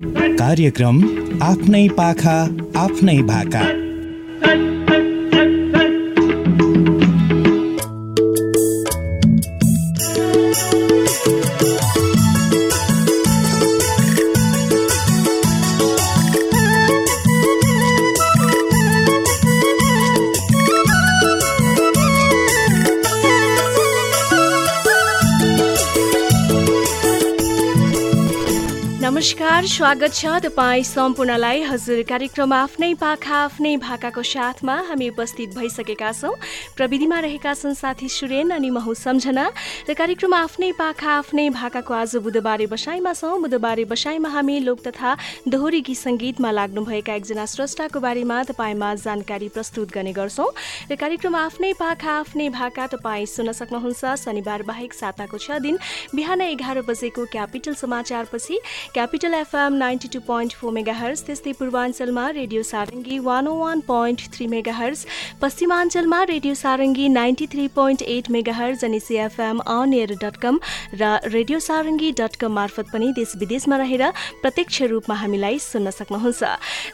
कार्यक्रम आफ्नै पाखा आफ्नै भाका। नमस्कार स्वागत छ तपाईँ सम्पूर्णलाई। हजुर कार्यक्रम आफ्नै पाखा आफ्नै भाकाको साथमा हामी उपस्थित भइसकेका छौँ। प्रविधिमा रहेका छन् साथी सुरेन अनि महु सम्झना। र कार्यक्रम आफ्नै पाखा आफ्नै भाकाको आज बुधबारे बसाइमा छौँ। बुधबारे बसाइमा हामी लोक तथा दोहोरी गीत सङ्गीतमा लाग्नुभएका एकजना स्रष्टाको बारेमा तपाईँमा जानकारी प्रस्तुत गर्ने गर्छौँ। र कार्यक्रम आफ्नै पाखा आफ्नै भाका तपाईँ सुन्न सक्नुहुन्छ। शनिबार बाहेक साताको छ दिन बिहान एघार बजेको capital समाचारपछि Capital FM ninety two point four mega त्यस्तै पूर्वाञ्चलमा radio Sarangi one o one point three mega पश्चिमाञ्चलमा radio Sarangi ninety three point eight mega अनि CFM on air dot com र रेडियो सारङ्गी डट कम मार्फत पनि देश विदेशमा रहेर प्रत्यक्ष रूपमा हामीलाई सुन्न सक्नुहुन्छ।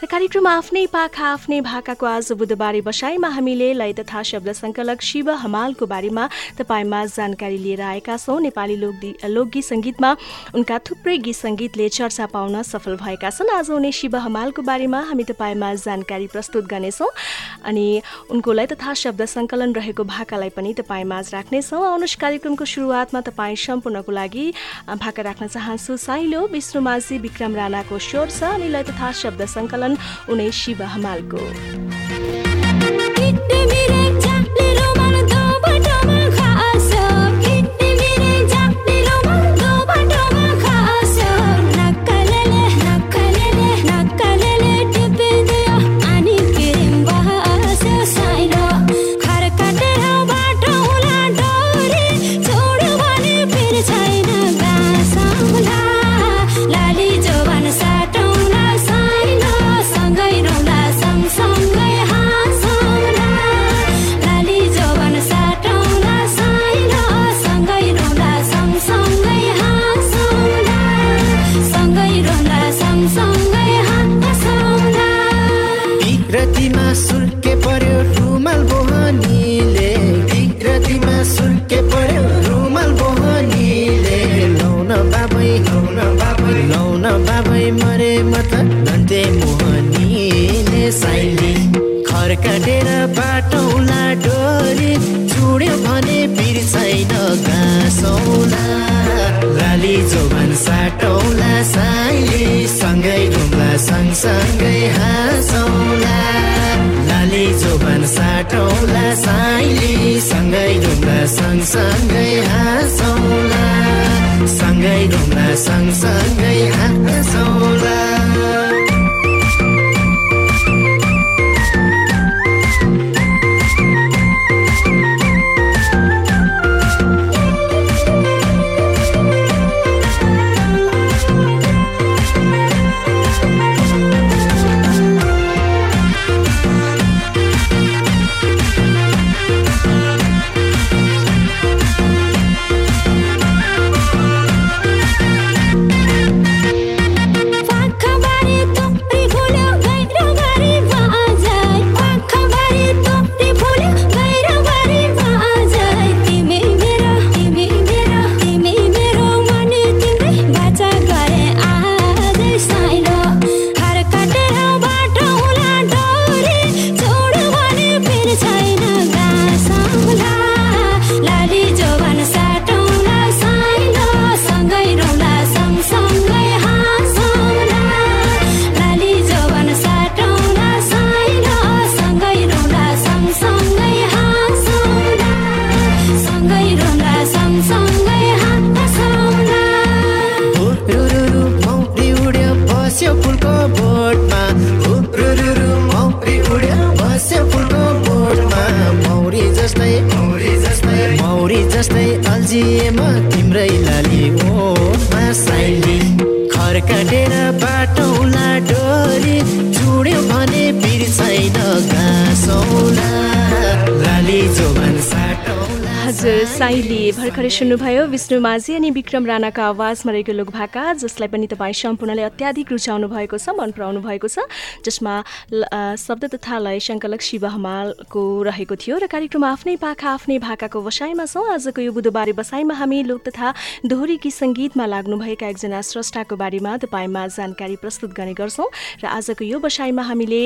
र कार्यक्रम आफ्नै पाखा आफ्नै भाकाको आज बुधबारे बसाइमा हामीले लय तथा शब्द सङ्कलक शिव हमालको बारेमा तपाईँमा जानकारी लिएर आएका छौँ। नेपाली लोक लोकगीत सङ्गीतमा उनका थुप्रै गीत सङ्गीतले चर्चा पाउन सफल भएका छन्। आज उनी शिव हमालको बारेमा हामी तपाईँमा जानकारी प्रस्तुत गर्नेछौँ अनि उनको लय तथा शब्द सङ्कलन रहेको भाकालाई पनि तपाईँमा आज राख्नेछौँ। आउनुहोस् कार्यक्रमको सुरुवातमा तपाईँ सम्पूर्णको लागि भाका राख्न चाहन्छु। साइलो विष्णुमाझी विक्रम राणाको स्वर छ। अनि लय तथा शब्द सङ्कलन उनै शिव हमालको। साइली सँगै ढुङ्ला सँगसँगै हाँसौला। सँगै ढुङ्ला सँगसँगै हाँसौला। हजुर साईले भर्खरै सुन्नुभयो विष्णु माझी अनि विक्रम राणाको आवाजमा रहेको लोकभाका जसलाई पनि तपाईँ सम्पूर्णले अत्याधिक रुचाउनु भएको छ मन पराउनु भएको छ जसमा शब्द तथा लय सङ्कलक शिव हमालको रहेको थियो र कार्यक्रम आफ्नै पाखा आफ्नै भाकाको बसाइमा छौँ। आजको यो बुधबारे बसाइमा हामी लोक तथा दोहोरीकी सङ्गीतमा लाग्नुभएका एकजना स्रष्टाको बारेमा तपाईँमा जानकारी प्रस्तुत गर्ने गर्छौँ र आजको यो बसाइमा हामीले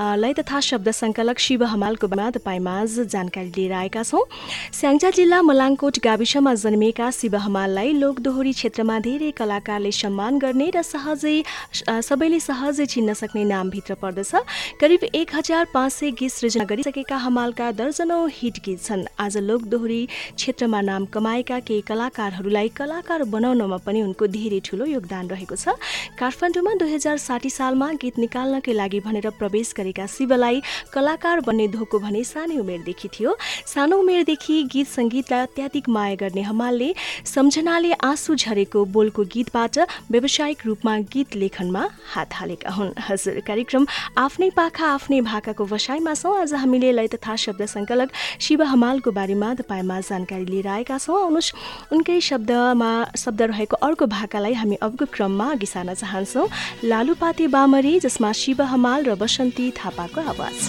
लय तथा शब्द सङ्कलक शिव हमालको बारेमा तपाईँ माझ जानकारी लिएर आएका छौँ। स्याङ्जा जिल्ला मलाङकोट गाविसमा जन्मिएका शिव हमाललाई लोकदोहोरी क्षेत्रमा धेरै कलाकारले सम्मान गर्ने र सहजै सबैले सहजै चिन्न सक्ने नामभित्र पर्दछ। करिब एक हजार पाँच सय गीत सृजना गरिसकेका हमालका दर्जनौँ हिट गीत छन्। आज लोकदोहोरी क्षेत्रमा नाम कमाएका केही कलाकारहरूलाई कलाकार बनाउनमा पनि उनको धेरै ठुलो योगदान रहेको छ। काठमाडौँमा दुई हजार साठी सालमा गीत निकाल्नकै लागि भनेर प्रवेश गरेका शिवलाई कलाकार बन्ने धोको भने सानै उमेरदेखि थियो। सानो उमेरदेखि गीत सङ्गीतलाई अत्याधिक माया गर्ने हमालले सम्झनाले आँसु झरेको बोलको गीतबाट व्यावसायिक रूपमा गीत लेखनमा हात हालेका हुन्। हजुर कार्यक्रम आफ्नै पाखा आफ्नै भाकाको वसाइमा छौँ। आज हामीले लय तथा शब्द सङ्कलक शिव हमालको बारेमा तपाईँमा जानकारी लिएर आएका छौँ। आउनुहोस् उनकै शब्दमा शब्द रहेको अर्को भाकालाई हामी अबको क्रममा अघि सार्न चाहन्छौँ। लालुपाते बामरी जसमा शिव हमाल र बसन्ती थापाको आवाज छ।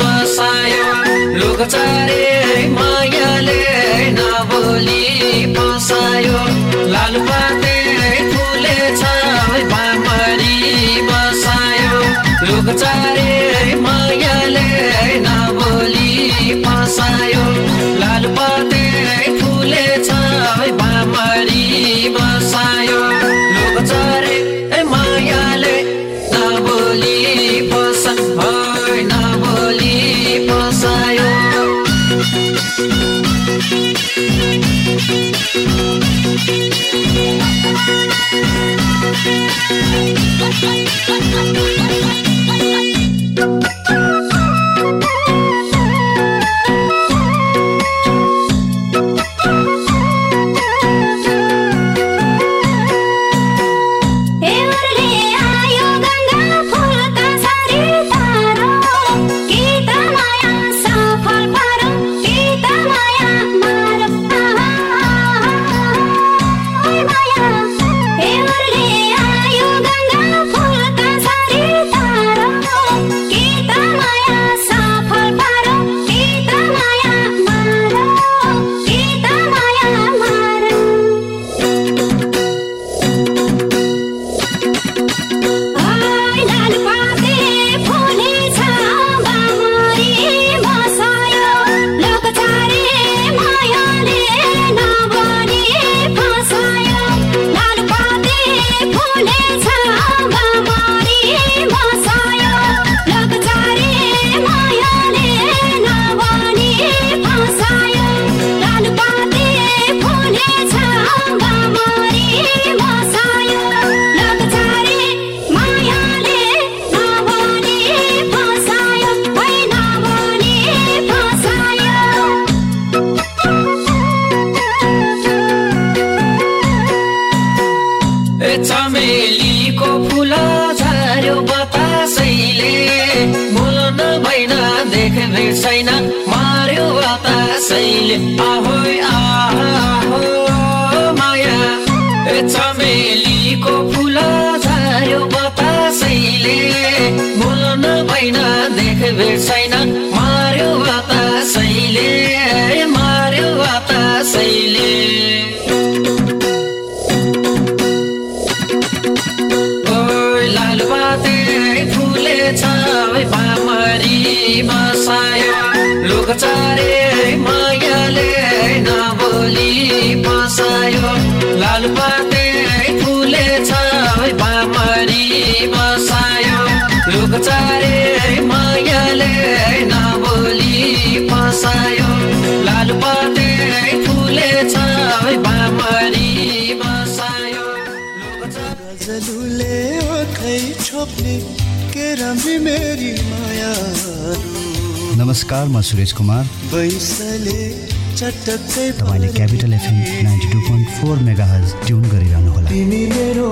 बसायो। नमस्कार म सुरेश कुमार। तपाईँले Capital FM ninety two point four mega हज ट्युन गरिरहनु होला तिमी मेरो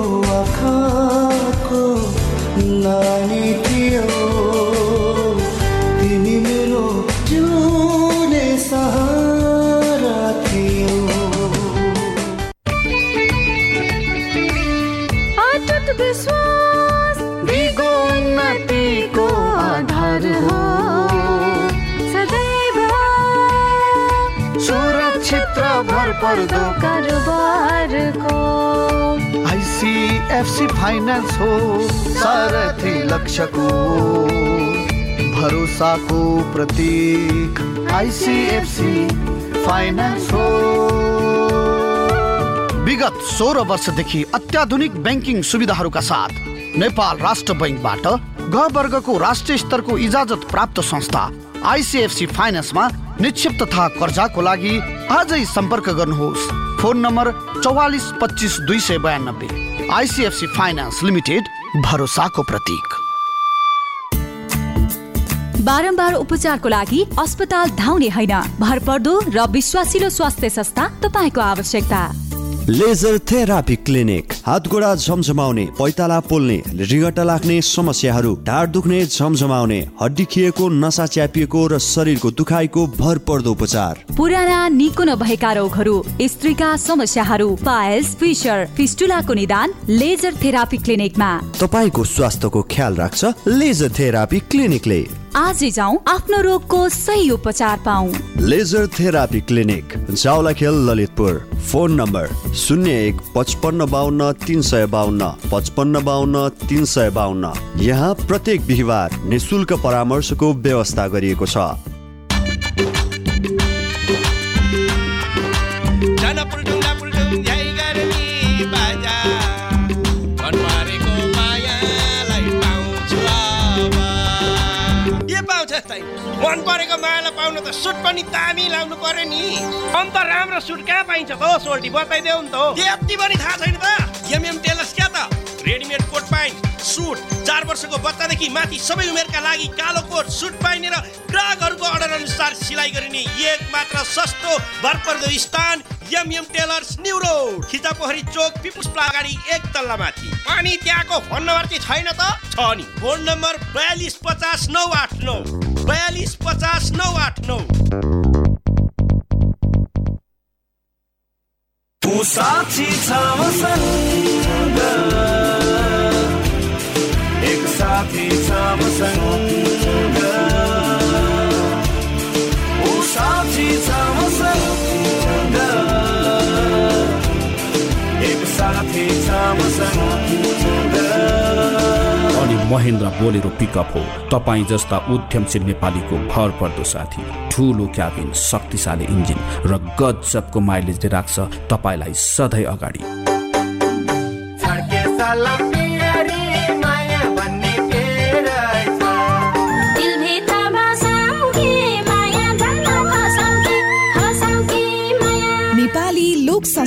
पर्दो कारोबारको आइसिएफसी फाइनेन्स हो सारथी लक्ष्यको भरोसाको प्रतीक आइसिएफसी फाइनेन्स हो। विगत सोह्र वर्षदेखि अत्याधुनिक ब्याङ्किङ सुविधाहरूका साथ नेपाल राष्ट्र बैङ्कबाट ग वर्गको राष्ट्रिय स्तरको इजाजत प्राप्त संस्था आइसिएफसी फाइनेन्समा निक्षेप तथा कर्जाको लागि आजै सम्पर्क गर्नुहोस्। फोन नम्बर चौवालिस पच्चिस दुई सय बयानब्बे। आइसिएफसी फाइनेन्स लिमिटेड भरोसाको प्रतीक। बारम्बार उपचारको लागि अस्पताल धाउने होइन। भरपर्दो र विश्वासिलो स्वास्थ्य संस्था तपाईँको आवश्यकता। Laser therapy clinic. हात गोडा झमझमाउने पैताला पोल्ने रिगटा लाग्ने समस्याहरू ढाड दुख्ने झमझमाउने हड्डी खिएको नसा च्यापिएको र शरीरको दुखाइको भरपर्दो उपचार। पुराना निको नभएका रोगहरू स्त्रीका समस्याहरू पाइल्स फिसर फिस्टुलाको निदान लेजर थेरापी क्लिनिकमा। तपाईँको स्वास्थ्यको ख्याल राख्छ लेजर थेरापी क्लिनिकले। आजै जाउँ आफ्नो रोगको सही उपचार पाऊ laser therapy clinic Jawalakhel Lalitpur. Phone number शून्य एक पचपन्न बाहन्न तिन सय बाहन्न पचपन्न बाहन्न तिन सय बाहन्न यहाँ प्रत्येक बिहिबार निशुल्क परामर्शको व्यवस्था गरिएको छ। मन परेको मायालाई पाउन त सुट पनि दामी लाउनु पर्यो नि। अन्त राम्रो सुट कहाँ पाइन्छ त हो सोल्टी? बताइदेऊ नि त हो। यति पनि थाहा छैन त। एमएम टेलर्स क्या त? रेडिमेड कोट पाइन्छ सुट चार वर्षको बच्चादेखि माथि सबै उमेरका लागि कालो कोट सुट पाइने र ग्राहकहरूको अर्डर अनुसार सिलाइ गरिने एक मात्र सस्तो भरपर्दो स्थान एमएम टेलर्स न्यु रोड खिचा पोखरी चोक पिपुस अगाडि एक तल्ला माथि। अनि त्यहाँको फोन नम्बर चाहिँ छैन त? छ नि। फोन नम्बर बयालिस पचास नौ आठ नौ। बयालिस पचास नौ आठ नौ। साक्षी एक साथी छ मसँग साक्षी छ महेन्द्र बोलेरो पिकअप हो। तपाईँ जस्ता उद्यमशील नेपालीको भर पर्दो साथी ठुलो क्याबिन शक्तिशाली इन्जिन र गजबको माइलेजले राख्छ तपाईँलाई सधैँ अगाडि।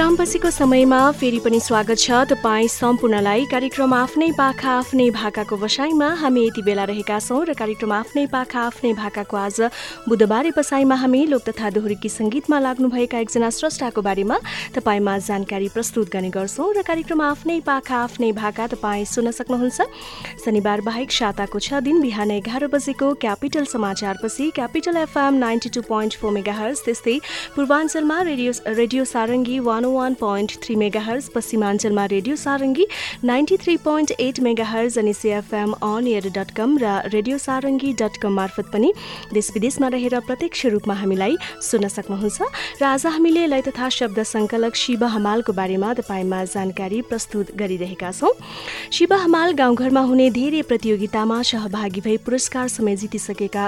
विश्रामपछिको समयमा फेरि पनि स्वागत छ। तपाईँ सम्पूर्णलाई कार्यक्रम आफ्नै पाखा आफ्नै भाकाको बसाइमा हामी यति बेला रहेका छौँ र कार्यक्रम आफ्नै पाखा आफ्नै भाकाको आज बुधबारे बसाइमा हामी लोक तथा दोहोरी सङ्गीतमा लाग्नुभएका एकजना स्रष्टाको बारेमा तपाईँमा जानकारी प्रस्तुत गर्ने गर्छौँ र कार्यक्रम आफ्नै पाखा आफ्नै भाका तपाईँ सुन्न सक्नुहुन्छ। शनिबार बाहेक साताको छ दिन बिहान एघार बजेको capital समाचारपछि Capital FM ninety two point four mega hertz त्यस्तै पूर्वाञ्चलमा radio radio Sarangi one one point three mega पश्चिमाञ्चलमा radio Sarangi ninety three point eight mega hertz अनि CFM on air dot com र रेडियो सारङ्गी dot कम मार्फत पनि देश विदेशमा रहेर प्रत्यक्ष रूपमा हामीलाई सुन्न सक्नुहुन्छ। र आज हामीले लय तथा शब्द सङ्कलक शिव हमालको बारेमा तपाईँमा जानकारी प्रस्तुत गरिरहेका छौँ। शिव हमाल गाउँघरमा हुने धेरै प्रतियोगितामा सहभागी भई पुरस्कार समेत जितिसकेका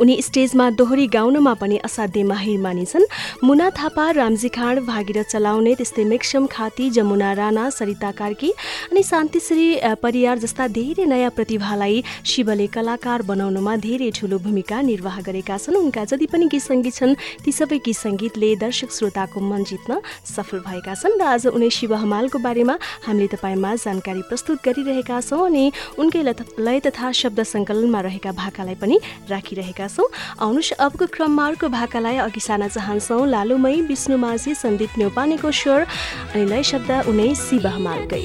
उनी स्टेजमा दोहोरी गाउनमा पनि असाध्य माहिर मानिन्छन्। मुना थापा रामजी खाँड भागीरथ चलाउने त्यस्तै मेक्सम खाती जमुना राणा सरिता कार्की अनि शान्तिश्री परियार जस्ता धेरै नयाँ प्रतिभालाई शिवले कलाकार बनाउनमा धेरै ठुलो भूमिका निर्वाह गरेका छन्। उनका जति पनि गीत सङ्गीत छन् ती सबै गीत सङ्गीतले दर्शक श्रोताको मन जित्न सफल भएका छन् र आज उनी शिव हमालको बारेमा हामीले तपाईँमा जानकारी प्रस्तुत गरिरहेका छौँ अनि उनकै लय तथा शब्द सङ्कलनमा रहेका भाकालाई पनि राखिरहेका छौँ। आउनुहोस् अबको क्रममा अर्को भाकालाई अघि सार्न चाहन्छौँ। लालुमई विष्णु माझी सन्दीप न्यौपानेको स्वर अनि लय शब्द उनै शिव हमालकै।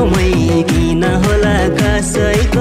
लालुमै किन होला कसैको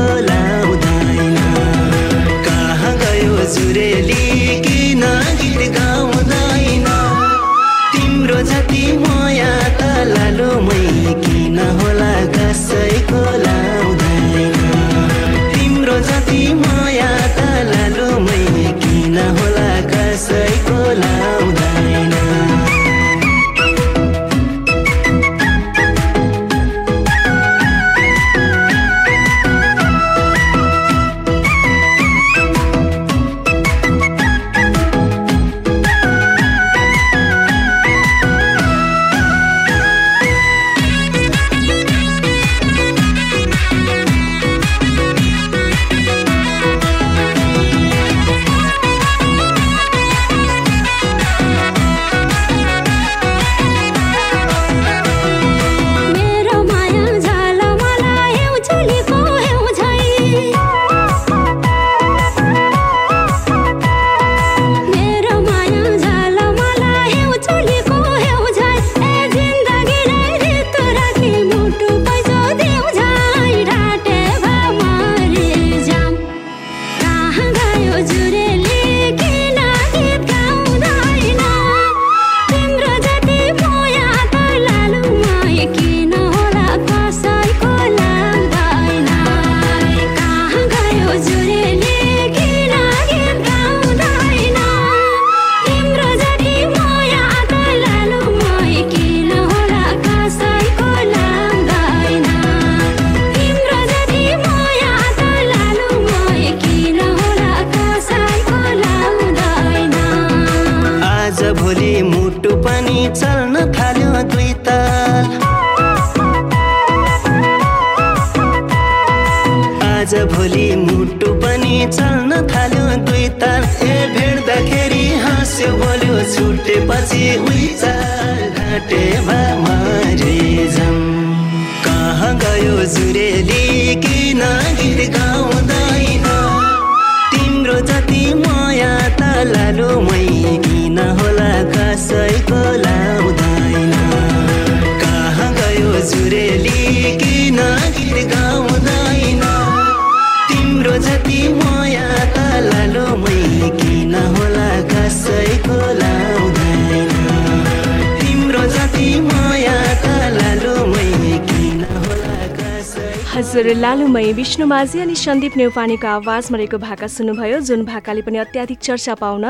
लालुमय विष्णु माझी अनि सन्दीप नेउपानेको आवाजमा रहेको भाका सुन्नुभयो जुन भाकाले पनि अत्याधिक चर्चा पाउन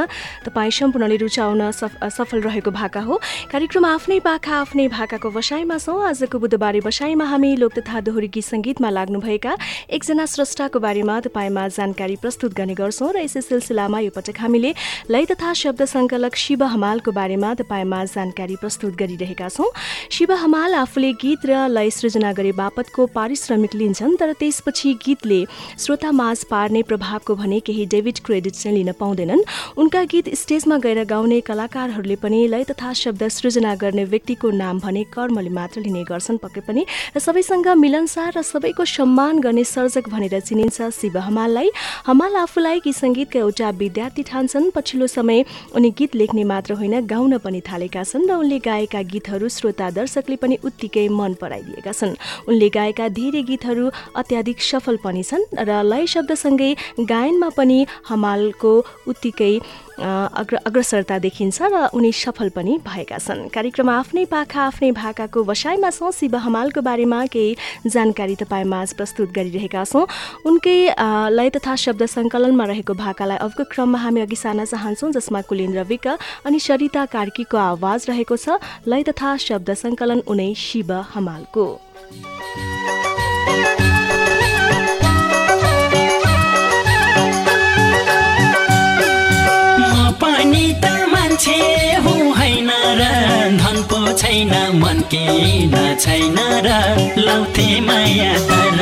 तपाईँ सम्पूर्णले रुचाउन सफ सफल रहेको भाका हो। कार्यक्रम आफ्नै पाखा आफ्नै भाकाको बसाइमा छौँ। आजको बुधबारे बसाइमा हामी लोक तथा दोहोरी गीत सङ्गीतमा लाग्नुभएका एकजना स्रष्टाको बारेमा तपाईँमा जानकारी प्रस्तुत गर्ने गर्छौँ र यसै सिलसिलामा यो पटक हामीले लय तथा शब्द सङ्कलक शिव हमालको बारेमा तपाईँमा जानकारी प्रस्तुत गरिरहेका छौँ। शिव हमाल आफूले गीत र लय सृजना गरे बापतको पारिश्रमिक लिन्छन्। तर त्यसपछि गीतले श्रोता माझ पार्ने प्रभावको भने केही डेभिड क्रेडिट चाहिँ लिन पाउँदैनन्। उनका गीत स्टेजमा गएर गाउने कलाकारहरूले पनि लय तथा शब्द सृजना गर्ने व्यक्तिको नाम भने कर्मले मात्र लिने गर्छन् पक्कै पनि। र सबैसँग मिलनसार र सबैको सम्मान गर्ने सर्जक भनेर चिनिन्छ शिव हमाललाई। हमाल आफूलाई गीत सङ्गीतका एउटा विद्यार्थी ठान्छन्। पछिल्लो समय उनी गीत लेख्ने मात्र होइन गाउन पनि थालेका छन् र उनले गाएका गीतहरू श्रोता दर्शकले पनि उत्तिकै मन पराइदिएका छन्। उनले गाएका धेरै गीतहरू अत्याधिक सफल पनि छन् र लय शब्दसँगै गायनमा पनि हमालको उत्तिकै अग्र अग्रसरता देखिन्छ र उनी सफल पनि भएका छन्। कार्यक्रम आफ्नै पाखा आफ्नै भाकाको वसाइमा छौँ। शिव हमालको बारेमा केही जानकारी तपाईँ माझ प्रस्तुत गरिरहेका छौँ। उनकै लय तथा शब्द सङ्कलनमा रहेको भाकालाई अबको क्रममा हामी अघि सार्न चाहन्छौँ जसमा कुलेन्द्र विक अनि सरिता कार्कीको आवाज रहेको छ। लय तथा शब्द सङ्कलन उनै शिव हमालको। म पनि त मान्छे हुँ होइन र। धन पो छैन मन किन छैन र। लाउँथे माया तर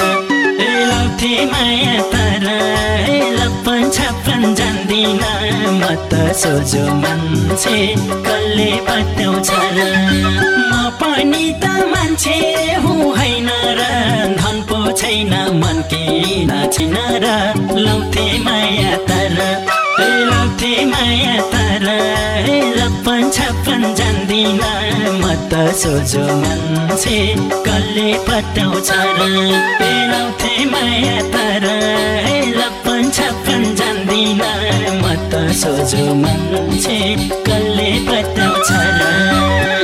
ए लाउँथे माया तर। ए लप्पन छप्पन जान्दिन म त सोझो मान्छे कसले बताउँछ र। म पनि त मान्छे हुँ होइन र। धन पो छैन मन किन छैन र। लौथे माया तर। सोझो मान्छे कसले पटाउँछ र लौथे माया तर ए लप्पन छप्पन जान्दिन म त सोझो मान्छे कसले पटाउँछ र।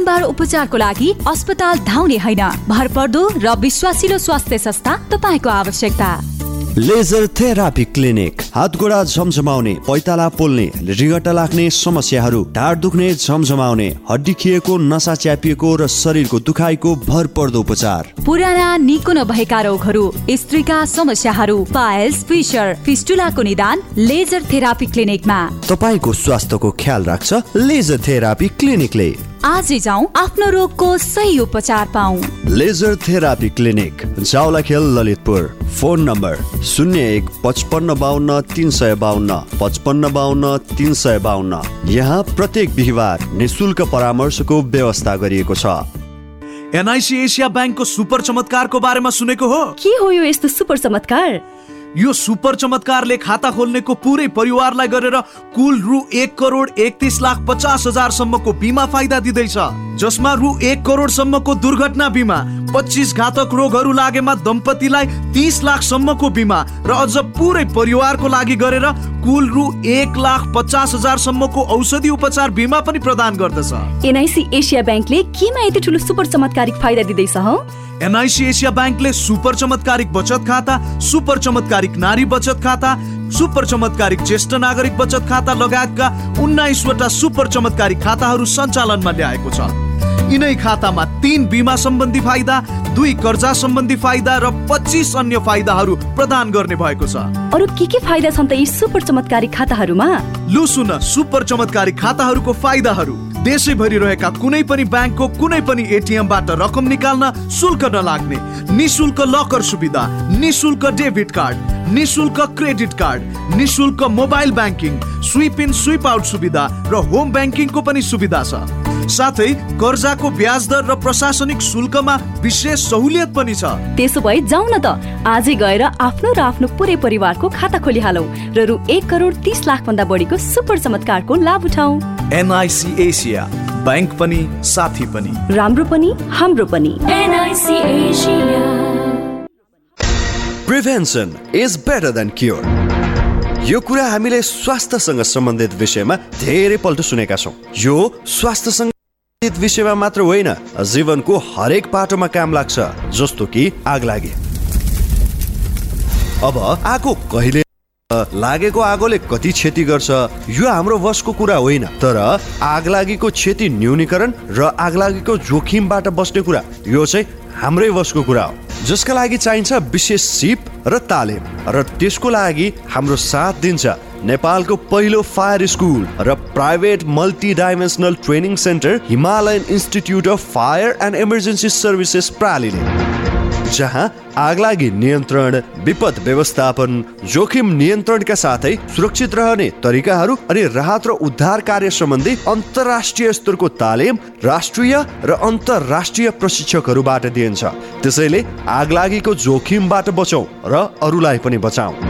बारम्बार उपचारको लागि अस्पताल धाउने होइन। भरपर्दो र विश्वासिलो स्वास्थ्य संस्था तपाईँको आवश्यकता। Laser therapy clinic. हात गोडा झमझमाउने पैताला पोल्ने रिगट लाग्ने समस्याहरू ढाड दुख्ने झमझमाउने हड्डी खिएको नसा च्यापिएको र शरीरको दुखाइको भरपर्दो उपचार। पुराना निको नभएका रोगहरू स्त्रीका समस्याहरू पाइल्स फिसर फिस्टुलाको निदान लेजर थेरापी क्लिनिकमा। तपाईँको स्वास्थ्यको ख्याल राख्छ लेजर थेरापी क्लिनिकले। आजै जाउँ आफ्नो रोगको सही उपचार पाऊ laser therapy clinic Jawalakhel Lalitpur. Phone number शून्य एक पचपन्न बाहन्न तिन सय बाहन्न पचपन्न बाहन्न तिन सय बाहन्न यहाँ प्रत्येक बिहिबार निशुल्क परामर्शको व्यवस्था गरिएको छ। एनआइसी एसिया ब्याङ्कको सुपर चमत्कारको बारेमा सुनेको हो? के हो यो यस्तो सुपर चमत्कार? यो सुपर चमत्कारले खाता खोल्नेको पुरै परिवारलाई गरेर कुल रु एक करोड एकतिस लाख पचास हजारसम्मको बिमा फाइदा दिँदैछ। जसमा रु एक करोडसम्मको दुर्घटना बिमा पच्चिस घातक रोगहरू लागेमा दम्पतिलाई तिस लाखसम्मको बिमा र अझ पुरै परिवारको लागि गरेर कुल रु एक लाख पचास हजारसम्मको औषधि उपचार बिमा पनि प्रदान गर्दछ। एनआइसी एसिया ब्याङ्कले केमा यति ठुलो सुपर चमत्कारिक फाइदा दिँदैछ एनआइसी एसिया ब्याङ्कले सुपर चमत्कारिक बचत खाता सुपर चमत्कारिक नारी बचत खाता सुपर चमत्कारिक ज्येष्ठ नागरिक बचत खाता लगायतका उन्नाइसवटा सुपर चमत्कारिक खाताहरू सञ्चालनमा ल्याएको छ। यिनै खातामा तीन बिमा सम्बन्धी फाइदा दुई कर्जा सम्बन्धी फाइदा र पच्चिस अन्य फाइदाहरू प्रदान गर्ने भएको छ। अरू के के फाइदा छन् त यी सुपर चमत्कारिक खाताहरूमा? लु सुन सुपर चमत्कारिक खाताहरूको फाइदाहरू। देशैभरि रहेका कुनै पनि ब्याङ्कको कुनै पनि एटिएमबाट रकम निकाल्न शुल्क नलाग्ने निशुल्क लकर सुविधा निशुल्क डेबिट कार्ड निशुल्क क्रेडिट कार्ड निशुल्क mobile banking swipe in swipe out सुविधा र होम ब्याङ्किङको पनि सुविधा छ। साथै कर्जाको ब्याज दर र प्रशासनिक शुल्कमा विशेष सहुलियत पनि छ। त्यसो भए जाउँ न त। आजै गएर आफ्नो र आफ्नो पुरै परिवारको खाता खोलिहालौ र रु एक करोड तिस लाख भन्दा बढीको सुपर चमत्कारको लाभ उठाउ। एनआइसी एसिया ब्याङ्क पनि साथी पनि। राम्रो पनि हाम्रो पनि। Prevention is better than cure. यो कुरा हामीले स्वास्थ्यसँग सम्बन्धित विषयमा धेरै पल्ट सुनेका छौँ। यो स्वास्थ्यसँग विषयमा मात्र होइन जीवनको हरेक पाटोमा काम लाग्छ जस्तो कि आग लागे। अब आगो कहिले लागेको आगोले कति क्षति गर्छ यो हाम्रो वशको कुरा होइन तर आगलागीको क्षति न्यूनीकरण र आगलागीको जोखिमबाट बस्ने कुरा यो चाहिँ हाम्रै वशको कुरा हो। जसका लागि चाहिन्छ विशेष सिप र तालिम र त्यसको लागि हाम्रो साथ दिन्छ नेपालको पहिलो फायर स्कुल र private multi dimensional training centre Himalayan institute of fire and emergency services प्रालीले जहाँ आगलागी नियन्त्रण विपद व्यवस्थापन जोखिम नियन्त्रणका साथै सुरक्षित रहने तरिकाहरू अनि राहत र उद्धार कार्य सम्बन्धी अन्तर्राष्ट्रिय स्तरको तालिम राष्ट्रिय र अन्तर्राष्ट्रिय प्रशिक्षकहरूबाट दिइन्छ। त्यसैले आगलागीको जोखिमबाट बचौँ र अरूलाई पनि बचाउँ।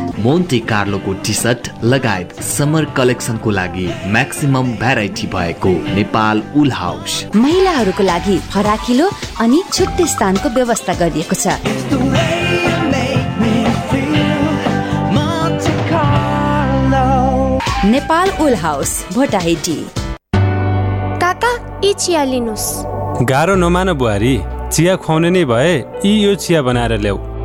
मोन्टे कार्लोको टी सर्ट लगायत समर कलेक्सनको लागि म्याक्सिमम भेराइटी भएको नेपाल उल हाउस महिलाहरूको लागि फराकिलो अनि छुट्टै स्थानको व्यवस्था गरिएको छ। नेपाल उल हाउस भोटाहेटी काका यी चिया लिनुहोस्। गाह्रो नमान बुहारी चिया खुवाउने नै भए यी यो चिया बनाएर ल्याऊ।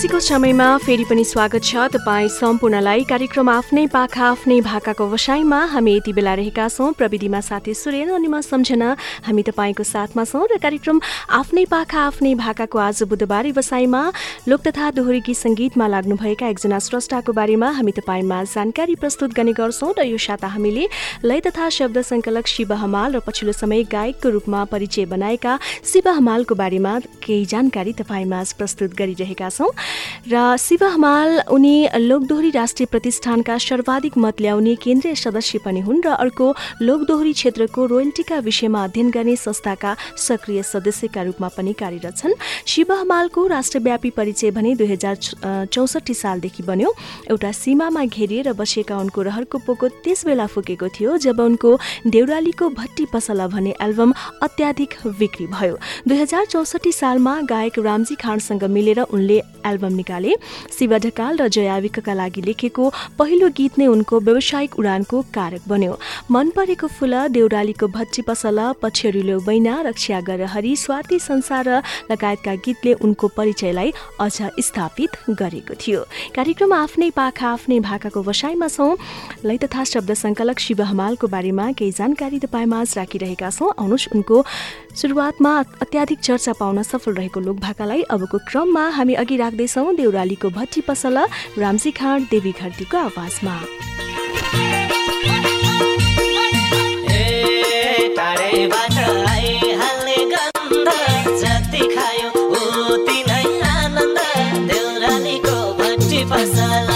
विश्रामपछिको समयमा फेरि पनि स्वागत छ। तपाईँ सम्पूर्णलाई कार्यक्रम आफ्नै पाखा आफ्नै भाकाको वसाइमा हामी यति बेला रहेका छौँ। प्रविधिमा साथी सुरेन अनि म सम्झना। हामी तपाईँको साथमा छौँ र कार्यक्रम आफ्नै पाखा आफ्नै भाकाको आज बुधबार व्यवसायमा लोक तथा दोहोरी गीत सङ्गीतमा लाग्नुभएका एकजना स्रष्टाको बारेमा हामी तपाईँमा जानकारी प्रस्तुत गर्ने गर्छौँ र यो साता हामीले लय तथा शब्द सङ्कलक शिव हमाल र पछिल्लो समय गायकको रूपमा परिचय बनाएका शिव हमालको बारेमा केही जानकारी तपाईँमा प्रस्तुत गरिरहेका छौँ। र शिव हमाल उनी लोकदोहोरी राष्ट्रिय प्रतिष्ठानका सर्वाधिक मत ल्याउने केन्द्रीय सदस्य पनि हुन् र अर्को लोकदोहोरी क्षेत्रको रोयल्टीका विषयमा अध्ययन गर्ने संस्थाका सक्रिय सदस्यका रूपमा पनि कार्यरत छन्। शिव हमालको राष्ट्रव्यापी परिचय भने दुई हजार चौसठी सालदेखि बन्यो। एउटा सीमामा घेरिएर बसेका उनको रहरको पोको त्यस बेला फुकेको थियो जब उनको देउरालीको भट्टी पसला भन्ने एल्बम अत्याधिक बिक्री भयो। दुई हजार चौसठी सालमा गायक रामजी खानसँग मिलेर उनले एल्बम निकाले। शिव ढकाल र जयाविकका लागि लेखेको पहिलो गीत नै उनको व्यावसायिक उडानको कारक बन्यो। मन परेको फुल देउरालीको भट्टी पसल पछ्यौरिलो बैना रक्षा गर हरि स्वार्थी संसार लगायतका गीतले उनको परिचयलाई अझ स्थापित गरेको थियो। कार्यक्रम आफ्नै पाखा आफ्नै भाकाको वसाइमा छौँ। लै तथा शब्द संकलक शिव हमालको बारेमा केही जानकारी तपाईँमा राखिरहेका छौँ। आउनुहोस् उनको सुरुवातमा अत्याधिक चर्चा पाउन सफल रहेको लोकभाकालाई अबको क्रममा हामी अघि राख्दैछौँ देउरालीको भट्टी पसल रामजी खाँड देवी घरतीको आवाजमा। खायो उति नै आनन्द। पसल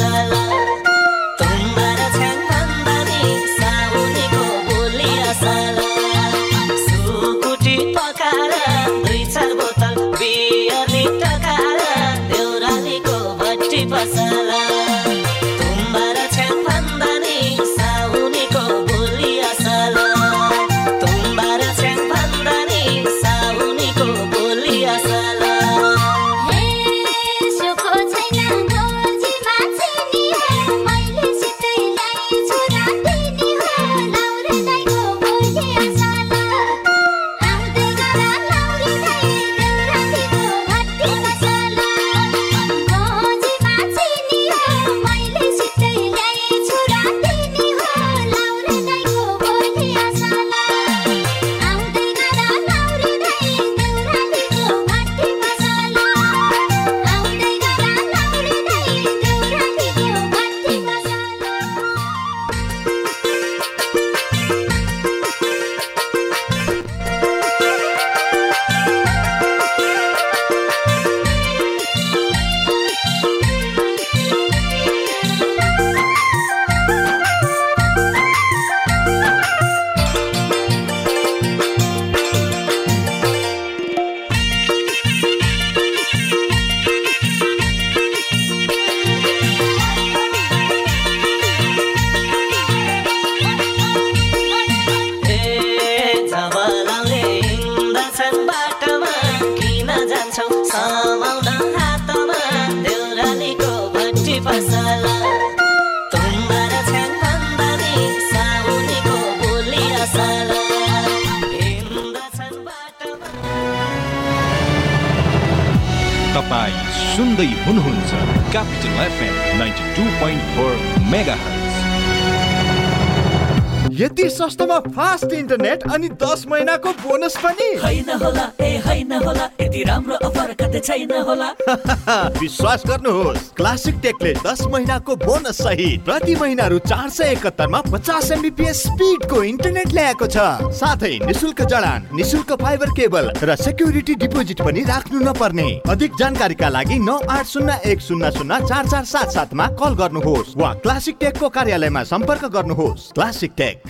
la la. la तपाईँ सुन्दै हुनुहुन्छ Capital FM ninety two point four mega यति सस्तोमा फास्ट इन्टरनेट अनि दस महिनाको बोनस पनि। होइन होला ए होइन होला यति राम्रो अफर कतै छैन होला। विश्वास गर्नुहोस् क्लासिक टेकले दस महिनाको बोनस सहित प्रति महिना रु चार सय एकहत्तरमा पचास एमबिपिएस स्पिडको इन्टरनेट ल्याएको छ। साथै निशुल्क जडान निशुल्क फाइबर केबल र सेक्युरिटी डिपोजिट पनि राख्नु नपर्ने। अधिक जानकारीका लागि नौ आठ शून्य एक शून्य शून्य चार चार सात सातमा कल गर्नुहोस् वा क्लासिक टेकको कार्यालयमा सम्पर्क गर्नुहोस्। Classic tech.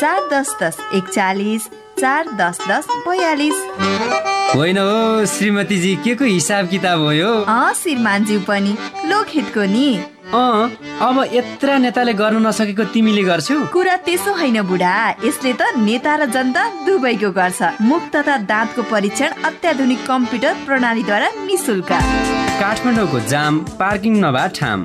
चार दस दस एकचालिस चार दस दस बयालिस। होइन हो श्रीमतीजी के को हिसाब किताब हो यो? अँ श्रीमानज्यू पनि लोकहितको नि। अँ अब यत्र नेताले गर्नु नसकेको तिमीले गर्छौ? कुरा त्यसो होइन बुढा यसले त नेता र जनता दुवैको गर्छ। मुख तथा दाँतको परीक्षण अत्याधुनिक कम्प्युटर प्रणालीद्वारा निशुल्क काठमाडौँको जाम पार्किङ नभए ठाम।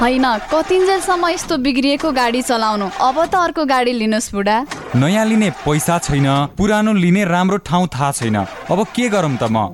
होइन कतिन्जेलसम्म यस्तो बिग्रिएको गाडी चलाउनु? अब त अर्को गाडी लिनुहोस् बुढा। नयाँ लिने पैसा छैन पुरानो लिने राम्रो ठाउँ थाहा छैन। अब के गरौँ त म?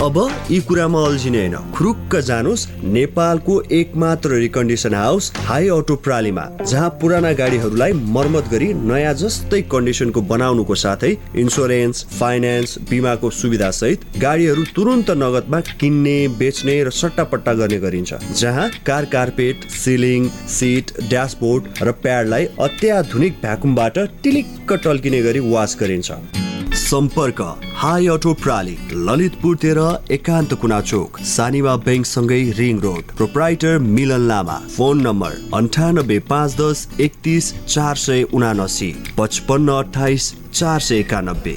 अब यी कुरामा अल्झिने होइन खुरुक्क जानुहोस् नेपालको एकमात्र रिकन्डिसन हाउस हाई अटो प्रालीमा जहाँ पुराना गाडीहरूलाई मर्मत गरी नयाँ जस्तै कन्डिसनको बनाउनुको साथै इन्सुरेन्स फाइनेन्स बिमाको सुविधा सहित गाडीहरू तुरुन्त नगदमा किन्ने बेच्ने र सट्टापट्टा गर्ने गरिन्छ जहाँ car carpet ceiling seat dashboard र प्याडलाई अत्याधुनिक भ्याकुमबाट टिलिक्क टल्किने गरी वास गरिन्छ। सम्पर्क। हाई अटो प्राली ललितपुर तेह्र एकान्त कुना चोक Sanima ब्याङ्कसँगै ring road proprietor Milan Lama. Phone number अन्ठानब्बे पाँच दस एकतिस चार सय उनासी पचपन्न अठाइस चार सय एकानब्बे।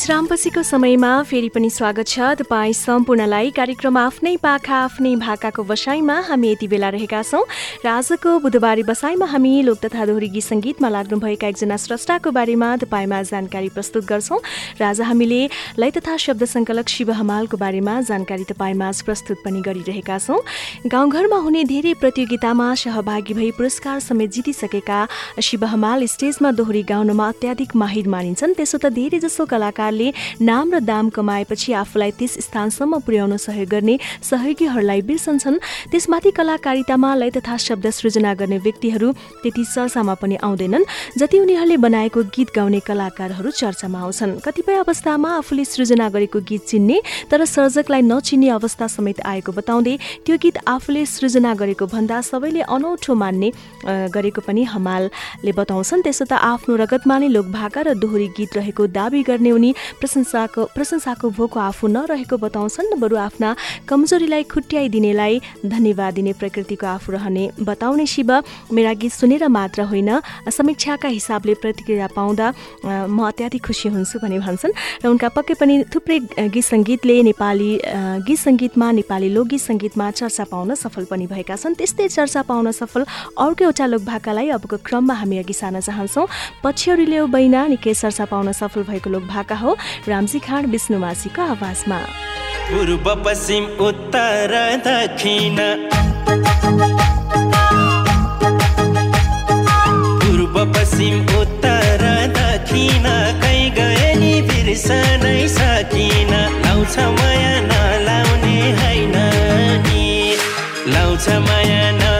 विश्रामपछिको समयमा फेरि पनि स्वागत छ। तपाईँ सम्पूर्णलाई कार्यक्रम आफ्नै पाखा आफ्नै भाकाको बसाइमा हामी यति बेला रहेका छौँ। र आजको बुधबारे बसाइमा हामी लोक तथा दोहोरी गीत सङ्गीतमा लाग्नुभएका एकजना स्रष्टाको बारेमा तपाईँमा जानकारी प्रस्तुत गर्छौँ। र आज हामीले लय तथा शब्द सङ्कलक शिव हमालको बारेमा जानकारी तपाईँमा प्रस्तुत पनि गरिरहेका छौँ। गाउँघरमा हुने धेरै प्रतियोगितामा सहभागी भई पुरस्कार समेत जितिसकेका शिव हमाल स्टेजमा दोहोरी गाउनमा अत्याधिक माहिर मानिन्छन्। त्यसो त धेरैजसो कलाकारले नाम र दाम कमाएपछि आफूलाई त्यस स्थानसम्म पुर्याउन सहयोग गर्ने सहयोगीहरूलाई बिर्सन्छन्। त्यसमाथि कलाकारितामा लय तथा शब्द सृजना गर्ने व्यक्तिहरू त्यति चर्चामा पनि आउँदैनन् जति उनीहरूले बनाएको गीत गाउने कलाकारहरू चर्चामा आउँछन्। कतिपय अवस्थामा आफूले सृजना गरेको गीत चिन्ने तर सर्जकलाई नचिन्ने अवस्था समेत आएको बताउँदै त्यो गीत आफूले सृजना गरेको भन्दा सबैले अनौठो मान्ने गरेको पनि हमालले बताउँछन्। त्यसो त आफ्नो रगतमा नै लोकभाका र दोहोरी गीत रहेको दावी गर्ने उनी प्रशंसाको प्रशंसाको भोको आफू नरहेको बताउँछन् बरु आफ्ना कमजोरीलाई खुट्याइदिनेलाई धन्यवाद दिने प्रकृतिको आफू रहने बताउने शिव मेरा गीत सुनेर मात्र होइन समीक्षाका हिसाबले प्रतिक्रिया पाउँदा म अत्याधिक खुसी हुन्छु भने भन्छन्। र उनका पक्कै पनि थुप्रै गीत सङ्गीतले नेपाली गीत सङ्गीतमा नेपाली लोकगीत सङ्गीतमा चर्चा पाउन सफल पनि भएका छन्। त्यस्तै चर्चा पाउन सफल अर्को एउटा लोकभाकालाई अबको क्रममा हामी अघि सार्न चाहन्छौँ। पछ्यौरीले बैना निकै चर्चा पाउन सफल भएको लोकभाका हो रामजी खाँड विष्णुमासीको आवाजमा। पूर्व पश्चिम उत्तर दक्षिण। पूर्व पश्चिम उत्तर दक्षिण कै गए नि बिर्सनै सकिन। लाउँछ माया नलाउने होइन नि। लाउँछ माया नलाउने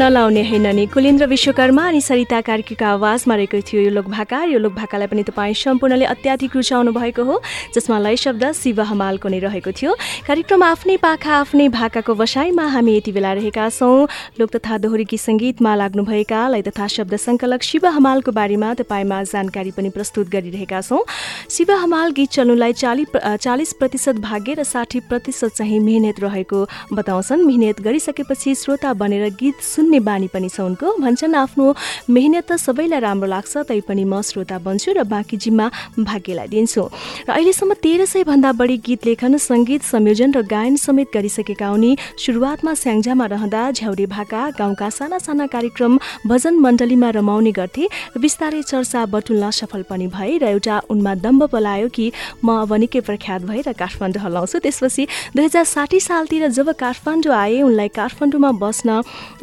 नलाउने होइन नि। कुलेन्द्र विश्वकर्मा अनि सरिता कार्कीको आवाजमा रहेको थियो यो लोकभाका। यो लोकभाकालाई पनि तपाईँ सम्पूर्णले अत्याधिक रुचाउनु भएको हो जसमा लय शब्द शिव हमालको नै रहेको थियो। कार्यक्रम आफ्नै पाखा आफ्नै भाकाको वसाइमा हामी यति बेला रहेका छौँ। लोक तथा दोहोरी गीत सङ्गीतमा लाग्नुभएका लय तथा शब्द सङ्कलक शिव हमालको बारेमा तपाईँमा जानकारी पनि प्रस्तुत गरिरहेका छौँ। शिव हमाल गीत चल्नुलाई चालि चालिस प्रतिशत भाग्य र साठी प्रतिशत चाहिँ मेहनत रहेको बताउँछन्। मेहनत गरिसकेपछि श्रोता बनेर गीत सुन्ने बानी पनि छ उनको भन्छन् आफ्नो मेहनत त सबैलाई राम्रो लाग्छ तैपनि म श्रोता बन्छु र बाँकी जिम्मा भाग्यलाई दिन्छु। र अहिलेसम्म तेह्र सय भन्दा बढी गीत लेखन सङ्गीत संयोजन र गायन समेत गरिसकेका उनी सुरुवातमा स्याङ्जामा रहँदा झ्याउरे भाका गाउँका साना साना कार्यक्रम भजन मण्डलीमा रमाउने गर्थे बिस्तारै चर्चा बटुल्न सफल पनि भए र एउटा उनमा दम्ब पलायो कि म अब निकै प्रख्यात भएर काठमाडौँ हल्लाउँछु। त्यसपछि दुई हजार साठी सालतिर जब काठमाडौँ आए उनलाई काठमाडौँमा बस्न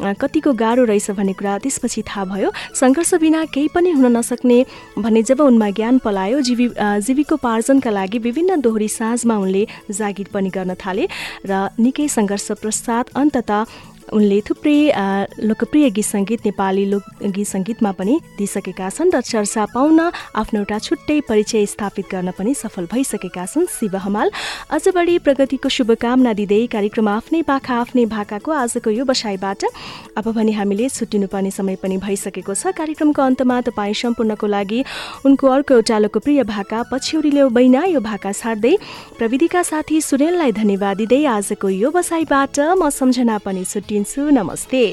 अ, कतिको गाह्रो रहेछ भन्ने कुरा त्यसपछि थाहा भयो। सङ्घर्ष बिना केही पनि हुन नसक्ने भन्ने जब उनमा ज्ञान पलायो जीवि जीविकोपार्जनका लागि विभिन्न दोहोरी साँझमा उनले जागिर पनि गर्न थाले र निकै सङ्घर्ष पश्चात अन्तत उनले थुप्रै लोकप्रिय गीत सङ्गीत नेपाली लोक गीत सङ्गीतमा पनि दिइसकेका छन् र चर्चा पाउन आफ्नो एउटा छुट्टै परिचय स्थापित गर्न पनि सफल भइसकेका छन्। शिव हमाल अझ बढी प्रगतिको शुभकामना दिँदै कार्यक्रम आफ्नै पाखा आफ्नै भाकाको आजको यो बसाइबाट अब भने हामीले छुट्टिनुपर्ने समय पनि भइसकेको छ। कार्यक्रमको अन्तमा तपाईँ सम्पूर्णको लागि उनको अर्को एउटा लोकप्रिय भाका पछ्यौरीले बैना यो भाका छाड्दै प्रविधिका साथी सुरेललाई धन्यवाद दिँदै आजको यो बसाइबाट म सम्झना पनि छुट्टिन्छु नमस्ते